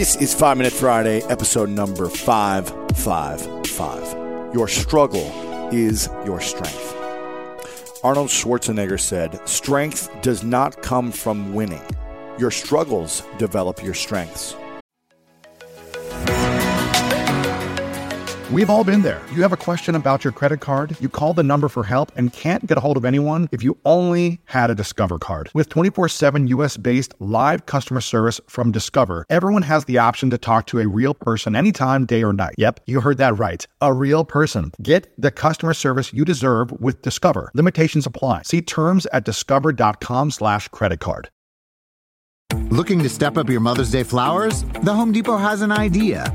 This is 5 Minute Friday, episode number 555. Your struggle is your strength. Arnold Schwarzenegger said, Strength does not come from winning. Your struggles develop your strengths. We've all been there. You have a question about your credit card, you call the number for help and can't get a hold of anyone if you only had a Discover card. With 24 7 US based live customer service from Discover, everyone has the option to talk to a real person anytime, day or night. Yep, you heard that right. A real person. Get the customer service you deserve with Discover. Limitations apply. See terms at discover.com slash credit card. Looking to step up your Mother's Day flowers? The Home Depot has an idea.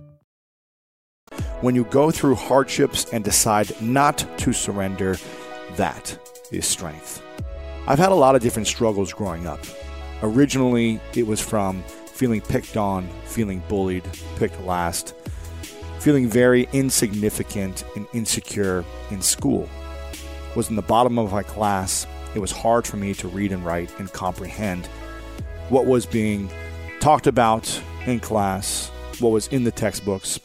When you go through hardships and decide not to surrender, that is strength. I've had a lot of different struggles growing up. Originally, it was from feeling picked on, feeling bullied, picked last, feeling very insignificant and insecure in school. Was in the bottom of my class. It was hard for me to read and write and comprehend what was being talked about in class, what was in the textbooks,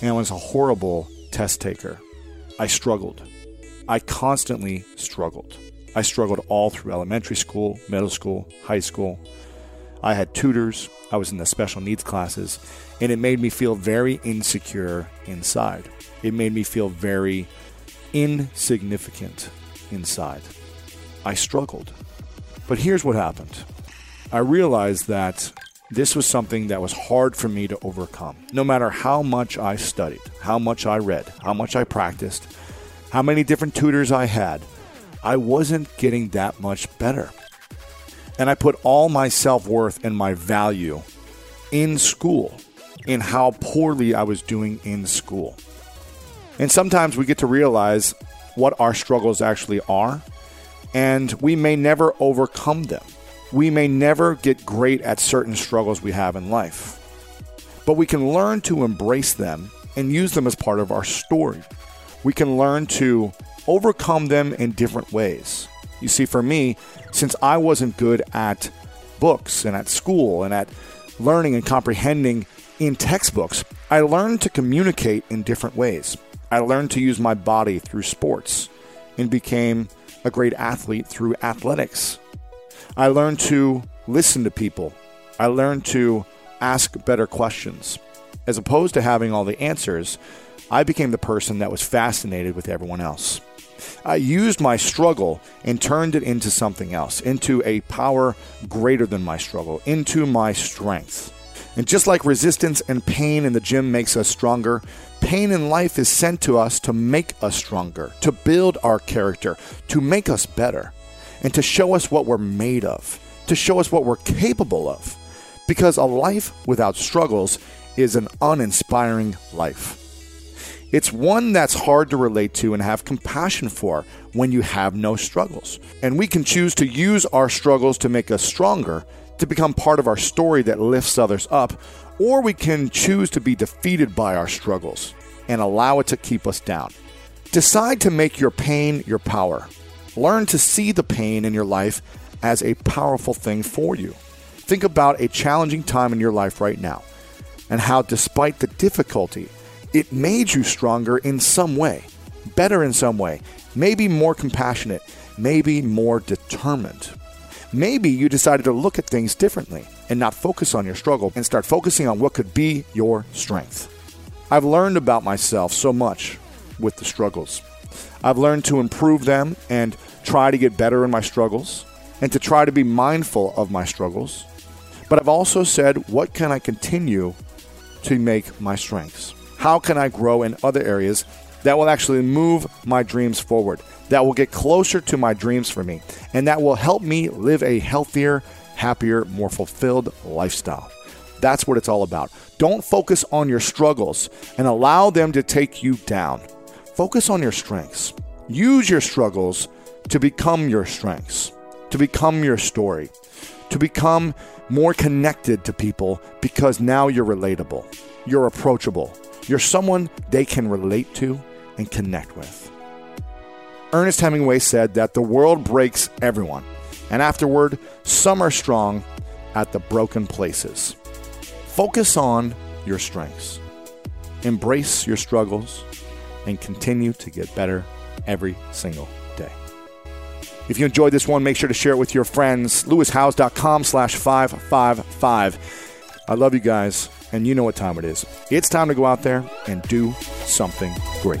and I was a horrible test taker. I struggled. I constantly struggled. I struggled all through elementary school, middle school, high school. I had tutors. I was in the special needs classes, and it made me feel very insecure inside. It made me feel very insignificant inside. I struggled. But here's what happened I realized that this was something that was hard for me to overcome. No matter how much I studied, how much I read, how much I practiced, how many different tutors I had, I wasn't getting that much better. And I put all my self worth and my value in school, in how poorly I was doing in school. And sometimes we get to realize what our struggles actually are, and we may never overcome them. We may never get great at certain struggles we have in life, but we can learn to embrace them and use them as part of our story. We can learn to overcome them in different ways. You see, for me, since I wasn't good at books and at school and at learning and comprehending in textbooks, I learned to communicate in different ways. I learned to use my body through sports and became a great athlete through athletics. I learned to listen to people. I learned to ask better questions. As opposed to having all the answers, I became the person that was fascinated with everyone else. I used my struggle and turned it into something else, into a power greater than my struggle, into my strength. And just like resistance and pain in the gym makes us stronger, pain in life is sent to us to make us stronger, to build our character, to make us better, and to show us what we're made of, to show us what we're capable of. Because a life without struggles is an uninspiring life. It's one that's hard to relate to and have compassion for when you have no struggles. And we can choose to use our struggles to make us stronger, to become part of our story that lifts others up, or we can choose to be defeated by our struggles and allow it to keep us down. Decide to make your pain your power. Learn to see the pain in your life as a powerful thing for you. Think about a challenging time in your life right now and how, despite the difficulty, it made you stronger in some way, better in some way, maybe more compassionate, maybe more determined. Maybe you decided to look at things differently and not focus on your struggle and start focusing on what could be your strength. I've learned about myself so much with the struggles. I've learned to improve them and try to get better in my struggles and to try to be mindful of my struggles. But I've also said, what can I continue to make my strengths? How can I grow in other areas that will actually move my dreams forward, that will get closer to my dreams for me, and that will help me live a healthier, happier, more fulfilled lifestyle? That's what it's all about. Don't focus on your struggles and allow them to take you down. Focus on your strengths. Use your struggles to become your strengths, to become your story, to become more connected to people because now you're relatable, you're approachable, you're someone they can relate to and connect with. Ernest Hemingway said that the world breaks everyone, and afterward, some are strong at the broken places. Focus on your strengths, embrace your struggles, and continue to get better every single. If you enjoyed this one, make sure to share it with your friends. lewishowes.com slash 555. I love you guys, and you know what time it is. It's time to go out there and do something great.